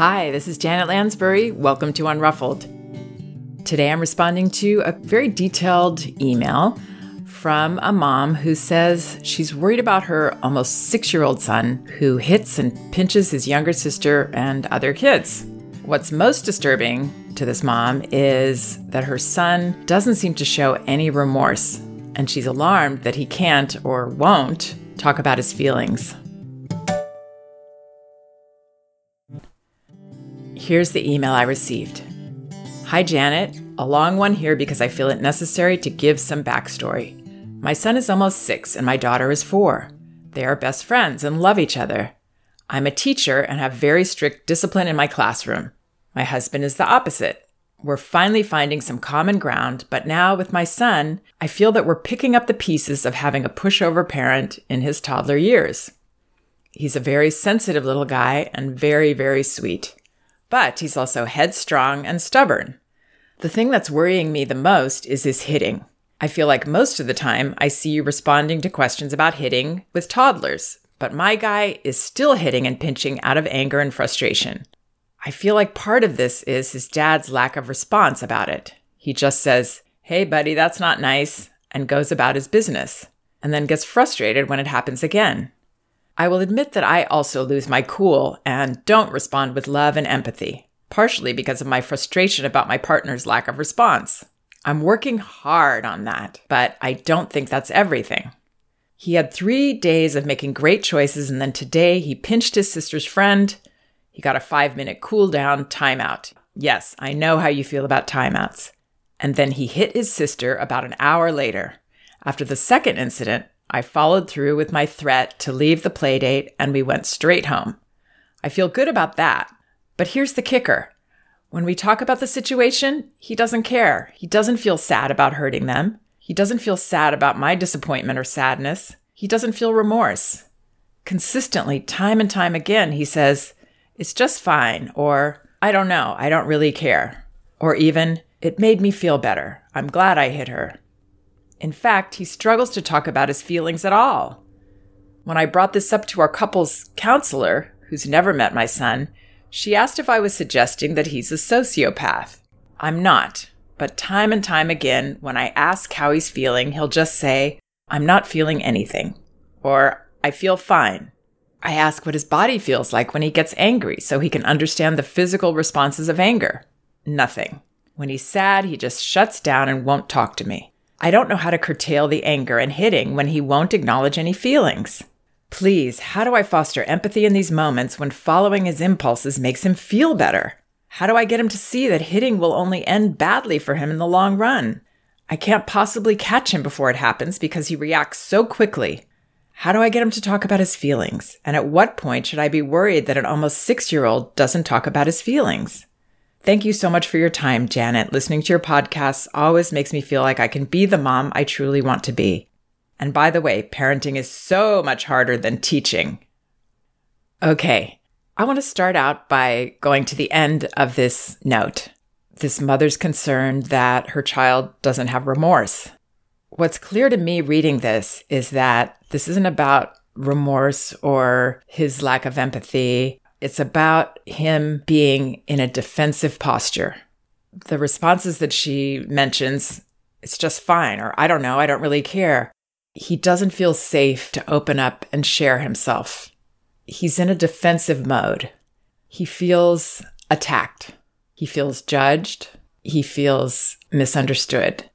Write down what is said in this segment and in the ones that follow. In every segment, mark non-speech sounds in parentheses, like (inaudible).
Hi, this is Janet Lansbury. Welcome to Unruffled. Today I'm responding to a very detailed email from a mom who says she's worried about her almost six year old son who hits and pinches his younger sister and other kids. What's most disturbing to this mom is that her son doesn't seem to show any remorse, and she's alarmed that he can't or won't talk about his feelings. Here's the email I received. Hi, Janet. A long one here because I feel it necessary to give some backstory. My son is almost six and my daughter is four. They are best friends and love each other. I'm a teacher and have very strict discipline in my classroom. My husband is the opposite. We're finally finding some common ground, but now with my son, I feel that we're picking up the pieces of having a pushover parent in his toddler years. He's a very sensitive little guy and very, very sweet. But he's also headstrong and stubborn. The thing that's worrying me the most is his hitting. I feel like most of the time I see you responding to questions about hitting with toddlers, but my guy is still hitting and pinching out of anger and frustration. I feel like part of this is his dad's lack of response about it. He just says, Hey, buddy, that's not nice, and goes about his business, and then gets frustrated when it happens again. I will admit that I also lose my cool and don't respond with love and empathy, partially because of my frustration about my partner's lack of response. I'm working hard on that, but I don't think that's everything. He had three days of making great choices, and then today he pinched his sister's friend, he got a five minute cool down timeout. Yes, I know how you feel about timeouts. And then he hit his sister about an hour later. After the second incident, I followed through with my threat to leave the playdate and we went straight home. I feel good about that. But here's the kicker. When we talk about the situation, he doesn't care. He doesn't feel sad about hurting them. He doesn't feel sad about my disappointment or sadness. He doesn't feel remorse. Consistently, time and time again, he says, it's just fine, or I don't know, I don't really care, or even, it made me feel better. I'm glad I hit her. In fact, he struggles to talk about his feelings at all. When I brought this up to our couple's counselor, who's never met my son, she asked if I was suggesting that he's a sociopath. I'm not, but time and time again, when I ask how he's feeling, he'll just say, I'm not feeling anything, or I feel fine, I ask what his body feels like when he gets angry so he can understand the physical responses of anger. Nothing. When he's sad, he just shuts down and won't talk to me. I don't know how to curtail the anger and hitting when he won't acknowledge any feelings. Please, how do I foster empathy in these moments when following his impulses makes him feel better? How do I get him to see that hitting will only end badly for him in the long run? I can't possibly catch him before it happens because he reacts so quickly. How do I get him to talk about his feelings? And at what point should I be worried that an almost six year old doesn't talk about his feelings? Thank you so much for your time, Janet. Listening to your podcasts always makes me feel like I can be the mom I truly want to be. And by the way, parenting is so much harder than teaching. Okay, I want to start out by going to the end of this note. This mother's concerned that her child doesn't have remorse. What's clear to me reading this is that this isn't about remorse or his lack of empathy. It's about him being in a defensive posture. The responses that she mentions, it's just fine, or I don't know, I don't really care. He doesn't feel safe to open up and share himself. He's in a defensive mode. He feels attacked. He feels judged. He feels misunderstood.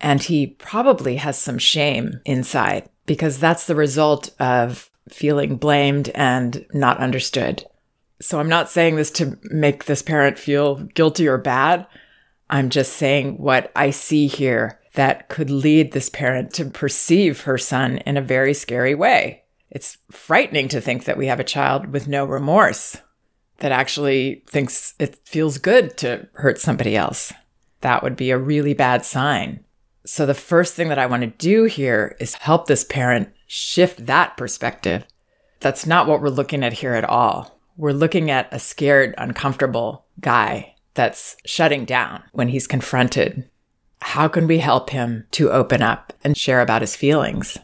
And he probably has some shame inside because that's the result of feeling blamed and not understood. So I'm not saying this to make this parent feel guilty or bad. I'm just saying what I see here that could lead this parent to perceive her son in a very scary way. It's frightening to think that we have a child with no remorse that actually thinks it feels good to hurt somebody else. That would be a really bad sign. So, the first thing that I want to do here is help this parent shift that perspective. That's not what we're looking at here at all. We're looking at a scared, uncomfortable guy that's shutting down when he's confronted. How can we help him to open up and share about his feelings?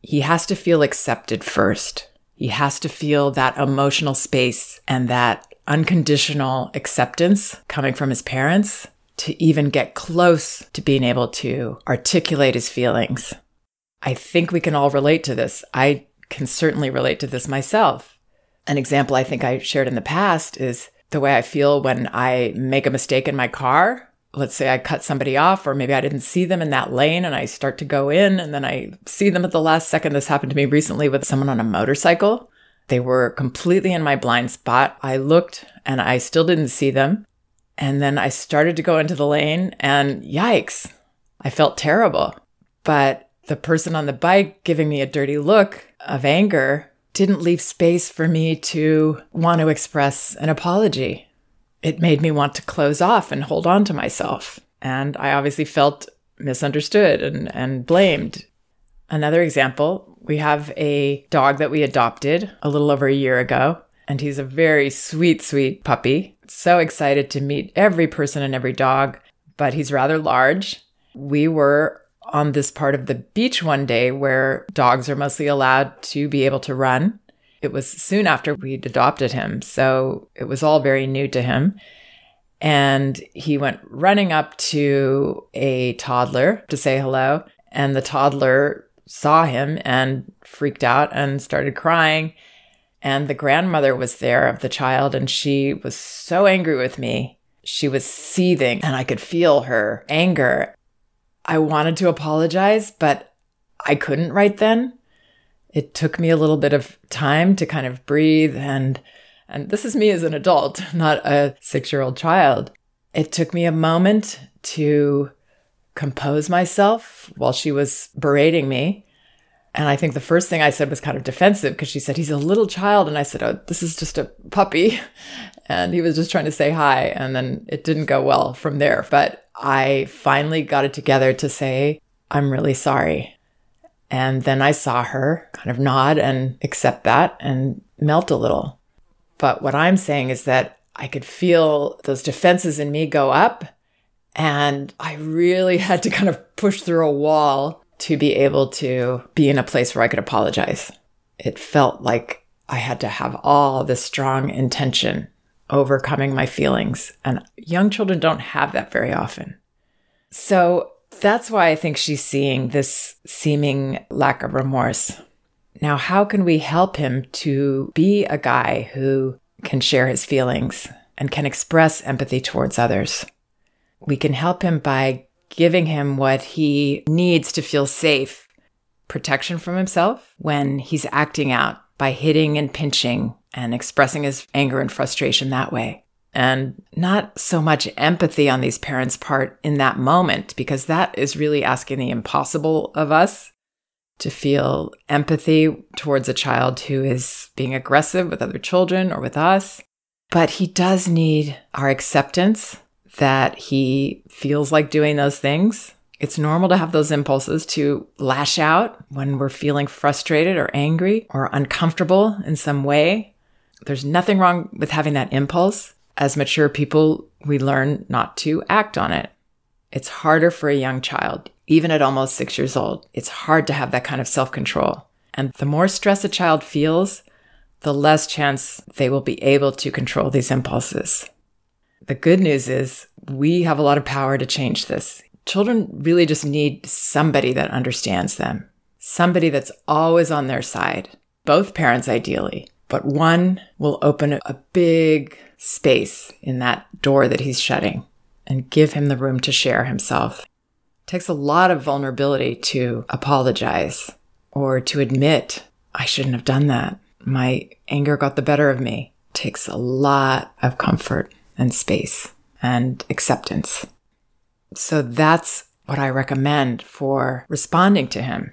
He has to feel accepted first. He has to feel that emotional space and that unconditional acceptance coming from his parents to even get close to being able to articulate his feelings. I think we can all relate to this. I can certainly relate to this myself. An example I think I shared in the past is the way I feel when I make a mistake in my car. Let's say I cut somebody off, or maybe I didn't see them in that lane and I start to go in and then I see them at the last second. This happened to me recently with someone on a motorcycle. They were completely in my blind spot. I looked and I still didn't see them. And then I started to go into the lane and yikes, I felt terrible. But the person on the bike giving me a dirty look of anger didn't leave space for me to want to express an apology. It made me want to close off and hold on to myself. And I obviously felt misunderstood and, and blamed. Another example we have a dog that we adopted a little over a year ago, and he's a very sweet, sweet puppy. So excited to meet every person and every dog, but he's rather large. We were on this part of the beach one day where dogs are mostly allowed to be able to run. It was soon after we'd adopted him, so it was all very new to him. And he went running up to a toddler to say hello, and the toddler saw him and freaked out and started crying. And the grandmother was there of the child, and she was so angry with me. She was seething, and I could feel her anger. I wanted to apologize, but I couldn't right then. It took me a little bit of time to kind of breathe and and this is me as an adult, (laughs) not a 6-year-old child. It took me a moment to compose myself while she was berating me. And I think the first thing I said was kind of defensive because she said, he's a little child. And I said, oh, this is just a puppy. (laughs) And he was just trying to say hi. And then it didn't go well from there. But I finally got it together to say, I'm really sorry. And then I saw her kind of nod and accept that and melt a little. But what I'm saying is that I could feel those defenses in me go up and I really (laughs) had to kind of push through a wall to be able to be in a place where I could apologize. It felt like I had to have all this strong intention overcoming my feelings. And young children don't have that very often. So that's why I think she's seeing this seeming lack of remorse. Now, how can we help him to be a guy who can share his feelings and can express empathy towards others? We can help him by giving him what he needs to feel safe protection from himself when he's acting out by hitting and pinching and expressing his anger and frustration that way. And not so much empathy on these parents' part in that moment, because that is really asking the impossible of us to feel empathy towards a child who is being aggressive with other children or with us. But he does need our acceptance that he feels like doing those things. It's normal to have those impulses to lash out when we're feeling frustrated or angry or uncomfortable in some way. There's nothing wrong with having that impulse. As mature people, we learn not to act on it. It's harder for a young child, even at almost six years old. It's hard to have that kind of self control. And the more stress a child feels, the less chance they will be able to control these impulses. The good news is we have a lot of power to change this. Children really just need somebody that understands them, somebody that's always on their side, both parents ideally, but one will open a big space in that door that he's shutting and give him the room to share himself. It takes a lot of vulnerability to apologize or to admit, I shouldn't have done that. My anger got the better of me. It takes a lot of comfort and space and acceptance. So that's what I recommend for responding to him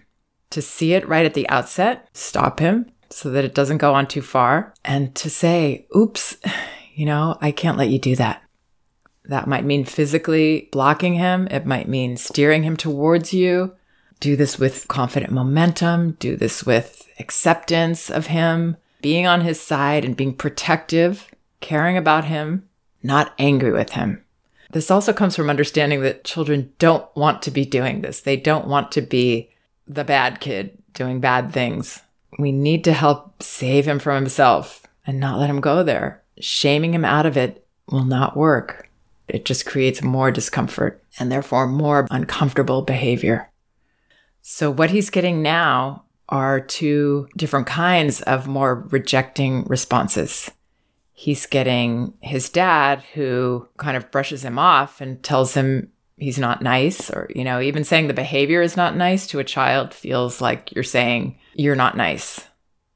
to see it right at the outset, stop him so that it doesn't go on too far, and to say, oops, (sighs) you know, I can't let you do that. That might mean physically blocking him, it might mean steering him towards you. Do this with confident momentum, do this with acceptance of him, being on his side and being protective, caring about him, not angry with him. This also comes from understanding that children don't want to be doing this. They don't want to be the bad kid doing bad things. We need to help save him from himself and not let him go there. shaming him out of it will not work. It just creates more discomfort and therefore more uncomfortable behavior. So, what he's getting now are two different kinds of more rejecting responses. He's getting his dad, who kind of brushes him off and tells him he's not nice, or, you know, even saying the behavior is not nice to a child feels like you're saying you're not nice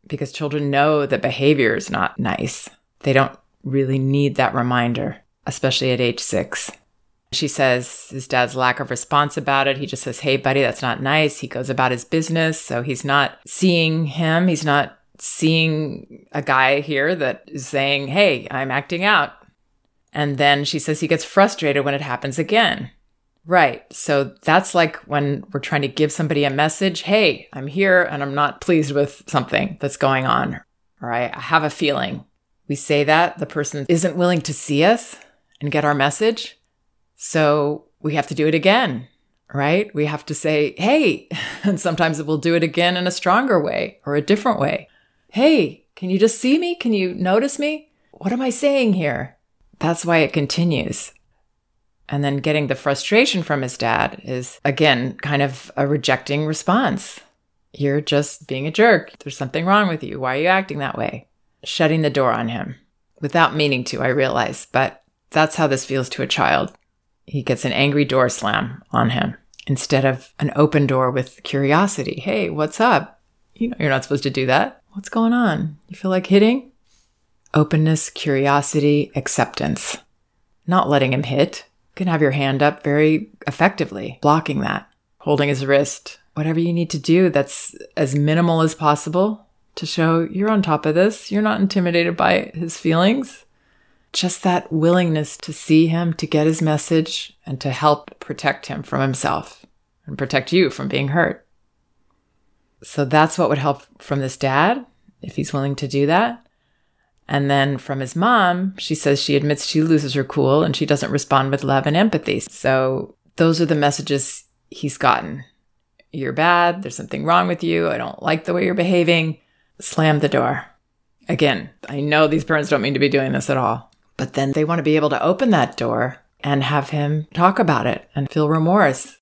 because children know that behavior is not nice. They don't really need that reminder, especially at age six. She says his dad's lack of response about it. He just says, Hey, buddy, that's not nice. He goes about his business. So he's not seeing him. He's not seeing a guy here that is saying, Hey, I'm acting out. And then she says he gets frustrated when it happens again. Right. So that's like when we're trying to give somebody a message Hey, I'm here and I'm not pleased with something that's going on. Or I have a feeling. We say that the person isn't willing to see us and get our message. So we have to do it again, right? We have to say, hey, (laughs) and sometimes we'll do it again in a stronger way or a different way. Hey, can you just see me? Can you notice me? What am I saying here? That's why it continues. And then getting the frustration from his dad is, again, kind of a rejecting response. You're just being a jerk. There's something wrong with you. Why are you acting that way? Shutting the door on him without meaning to, I realize, but that's how this feels to a child he gets an angry door slam on him instead of an open door with curiosity. Hey, what's up? You know, you're not supposed to do that. What's going on? You feel like hitting? Openness, curiosity, acceptance. Not letting him hit. You can have your hand up very effectively, blocking that, holding his wrist, whatever you need to do that's as minimal as possible to show you're on top of this. You're not intimidated by his feelings just that willingness to see him, to get his message, and to help protect him from himself and protect you from being hurt. So that's what would help from this dad, if he's willing to do that. And then from his mom, she says she admits she loses her cool and she doesn't respond with love and empathy. So those are the messages he's gotten. You're bad. There's something wrong with you. I don't like the way you're behaving. Slam the door. Again, I know these parents don't mean to be doing this at all. But then they want to be able to open that door and have him talk about it and feel remorse.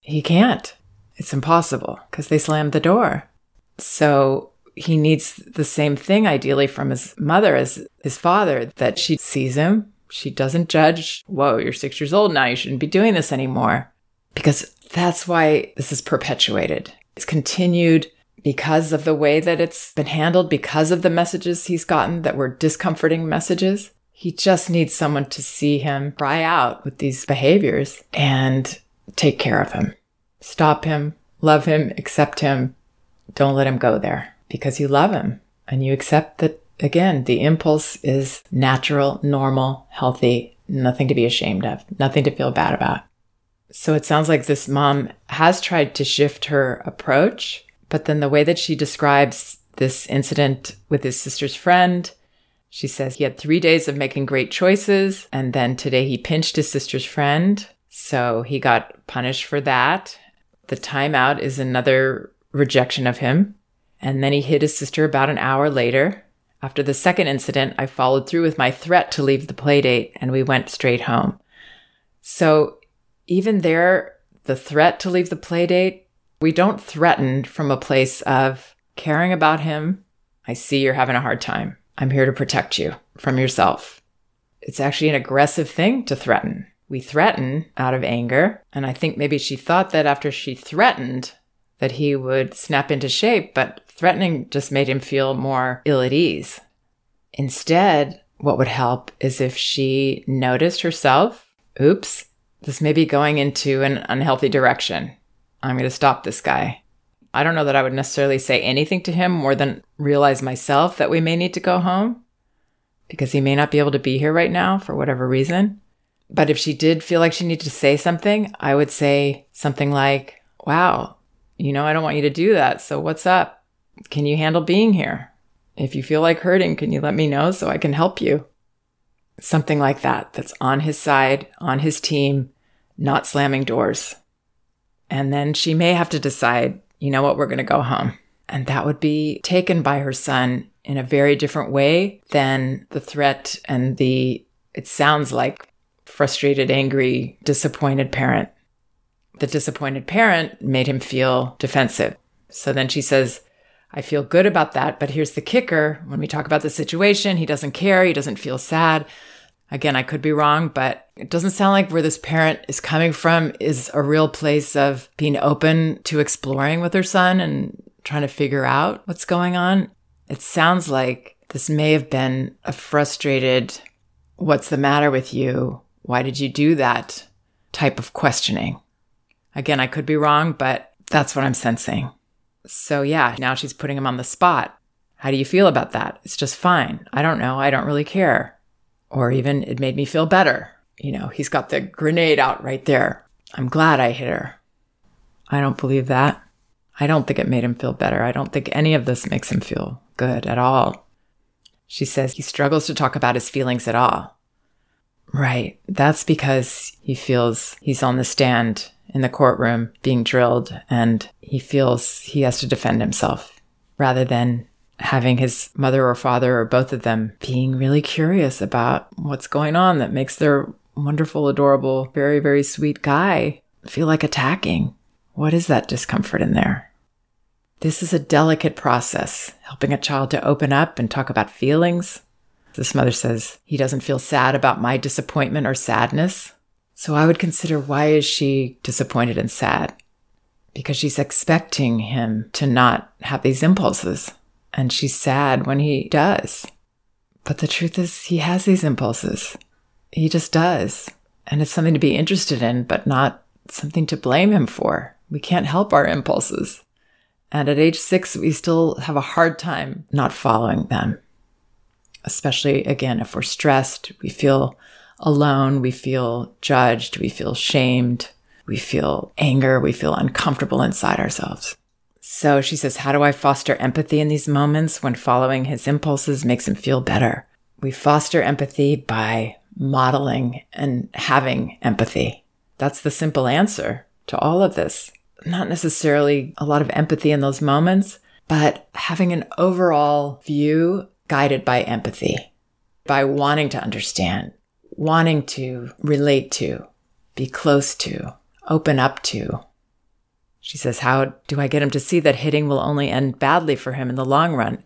He can't. It's impossible because they slammed the door. So he needs the same thing ideally from his mother as his father that she sees him. She doesn't judge. Whoa, you're six years old now. You shouldn't be doing this anymore. Because that's why this is perpetuated. It's continued because of the way that it's been handled, because of the messages he's gotten that were discomforting messages. He just needs someone to see him cry out with these behaviors and take care of him. Stop him, love him, accept him. Don't let him go there because you love him and you accept that, again, the impulse is natural, normal, healthy, nothing to be ashamed of, nothing to feel bad about. So it sounds like this mom has tried to shift her approach, but then the way that she describes this incident with his sister's friend she says he had three days of making great choices, and then today he pinched his sister's friend. So he got punished for that. The timeout is another rejection of him. And then he hit his sister about an hour later. After the second incident, I followed through with my threat to leave the playdate and we went straight home. So even there, the threat to leave the playdate, we don't threaten from a place of caring about him. I see you're having a hard time. I'm here to protect you from yourself. It's actually an aggressive thing to threaten. We threaten out of anger. And I think maybe she thought that after she threatened, that he would snap into shape, but threatening just made him feel more ill at ease. Instead, what would help is if she noticed herself, oops, this may be going into an unhealthy direction. I'm going to stop this guy. I don't know that I would necessarily say anything to him more than realize myself that we may need to go home because he may not be able to be here right now for whatever reason. But if she did feel like she needed to say something, I would say something like, Wow, you know, I don't want you to do that. So what's up? Can you handle being here? If you feel like hurting, can you let me know so I can help you? Something like that, that's on his side, on his team, not slamming doors. And then she may have to decide you know what, we're going to go home. And that would be taken by her son in a very different way than the threat and the, it sounds like, frustrated, angry, disappointed parent. The disappointed parent made him feel defensive. So then she says, I feel good about that. But here's the kicker when we talk about the situation, he doesn't care, he doesn't feel sad. Again, I could be wrong, but it doesn't sound like where this parent is coming from is a real place of being open to exploring with her son and trying to figure out what's going on. It sounds like this may have been a frustrated, what's the matter with you? Why did you do that? type of questioning. Again, I could be wrong, but that's what I'm sensing. So, yeah, now she's putting him on the spot. How do you feel about that? It's just fine. I don't know. I don't really care. Or even it made me feel better. You know, he's got the grenade out right there. I'm glad I hit her. I don't believe that. I don't think it made him feel better. I don't think any of this makes him feel good at all. She says he struggles to talk about his feelings at all. Right. That's because he feels he's on the stand in the courtroom being drilled and he feels he has to defend himself rather than having his mother or father or both of them being really curious about what's going on that makes their wonderful, adorable, very, very sweet guy feel like attacking. What is that discomfort in there? This is a delicate process, helping a child to open up and talk about feelings. This mother says, he doesn't feel sad about my disappointment or sadness. So I would consider why is she disappointed and sad? Because she's expecting him to not have these impulses. And she's sad when he does. But the truth is, he has these impulses. He just does. And it's something to be interested in, but not something to blame him for. We can't help our impulses. And at age six, we still have a hard time not following them. Especially, again, if we're stressed, we feel alone, we feel judged, we feel shamed, we feel anger, we feel uncomfortable inside ourselves. So she says, How do I foster empathy in these moments when following his impulses makes him feel better? We foster empathy by modeling and having empathy. That's the simple answer to all of this not necessarily a lot of empathy in those moments, but having an overall view guided by empathy, by wanting to understand, wanting to relate to, be close to, open up to. She says, How do I get him to see that hitting will only end badly for him in the long run?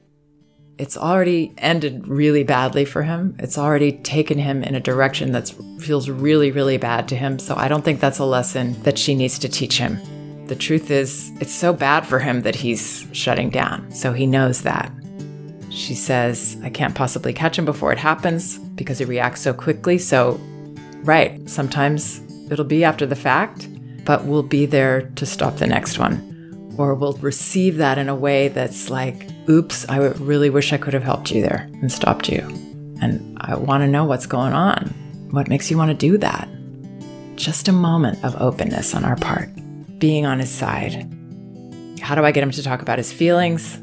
It's already ended really badly for him. It's already taken him in a direction that feels really, really bad to him. So I don't think that's a lesson that she needs to teach him. The truth is, it's so bad for him that he's shutting down, so he knows that. She says, I can't possibly catch him before it happens because he reacts so quickly. So, right, sometimes it'll be after the fact, but we'll be there to stop the next one. Or we'll receive that in a way that's like, oops, I really wish I could have helped you there and stopped you. And I want to know what's going on. What makes you want to do that? Just a moment of openness on our part being on his side. How do I get him to talk about his feelings?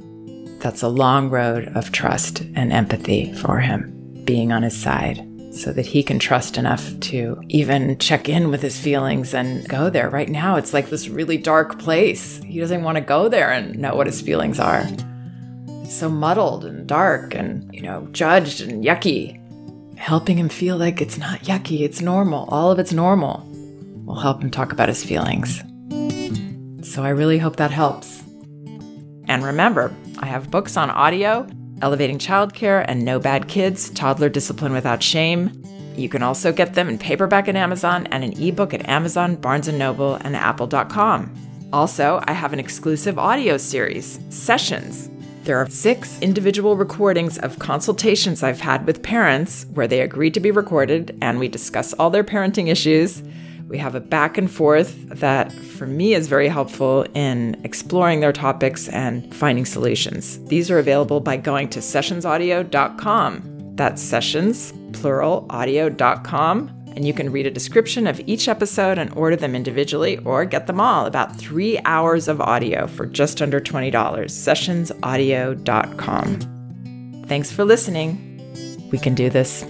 That's a long road of trust and empathy for him, being on his side so that he can trust enough to even check in with his feelings and go there. Right now, it's like this really dark place. He doesn't want to go there and know what his feelings are. It's so muddled and dark and, you know, judged and yucky. Helping him feel like it's not yucky, it's normal. All of it's normal will help him talk about his feelings. So I really hope that helps. And remember, I have books on audio, Elevating Childcare, and No Bad Kids Toddler Discipline Without Shame. You can also get them in paperback at Amazon and an ebook at Amazon, Barnes & Noble, and Apple.com. Also, I have an exclusive audio series, Sessions. There are six individual recordings of consultations I've had with parents where they agreed to be recorded and we discuss all their parenting issues we have a back and forth that, for me, is very helpful in exploring their topics and finding solutions. These are available by going to sessionsaudio.com. That's sessions, plural, audio.com. And you can read a description of each episode and order them individually or get them all about three hours of audio for just under $20. Sessionsaudio.com. Thanks for listening. We can do this.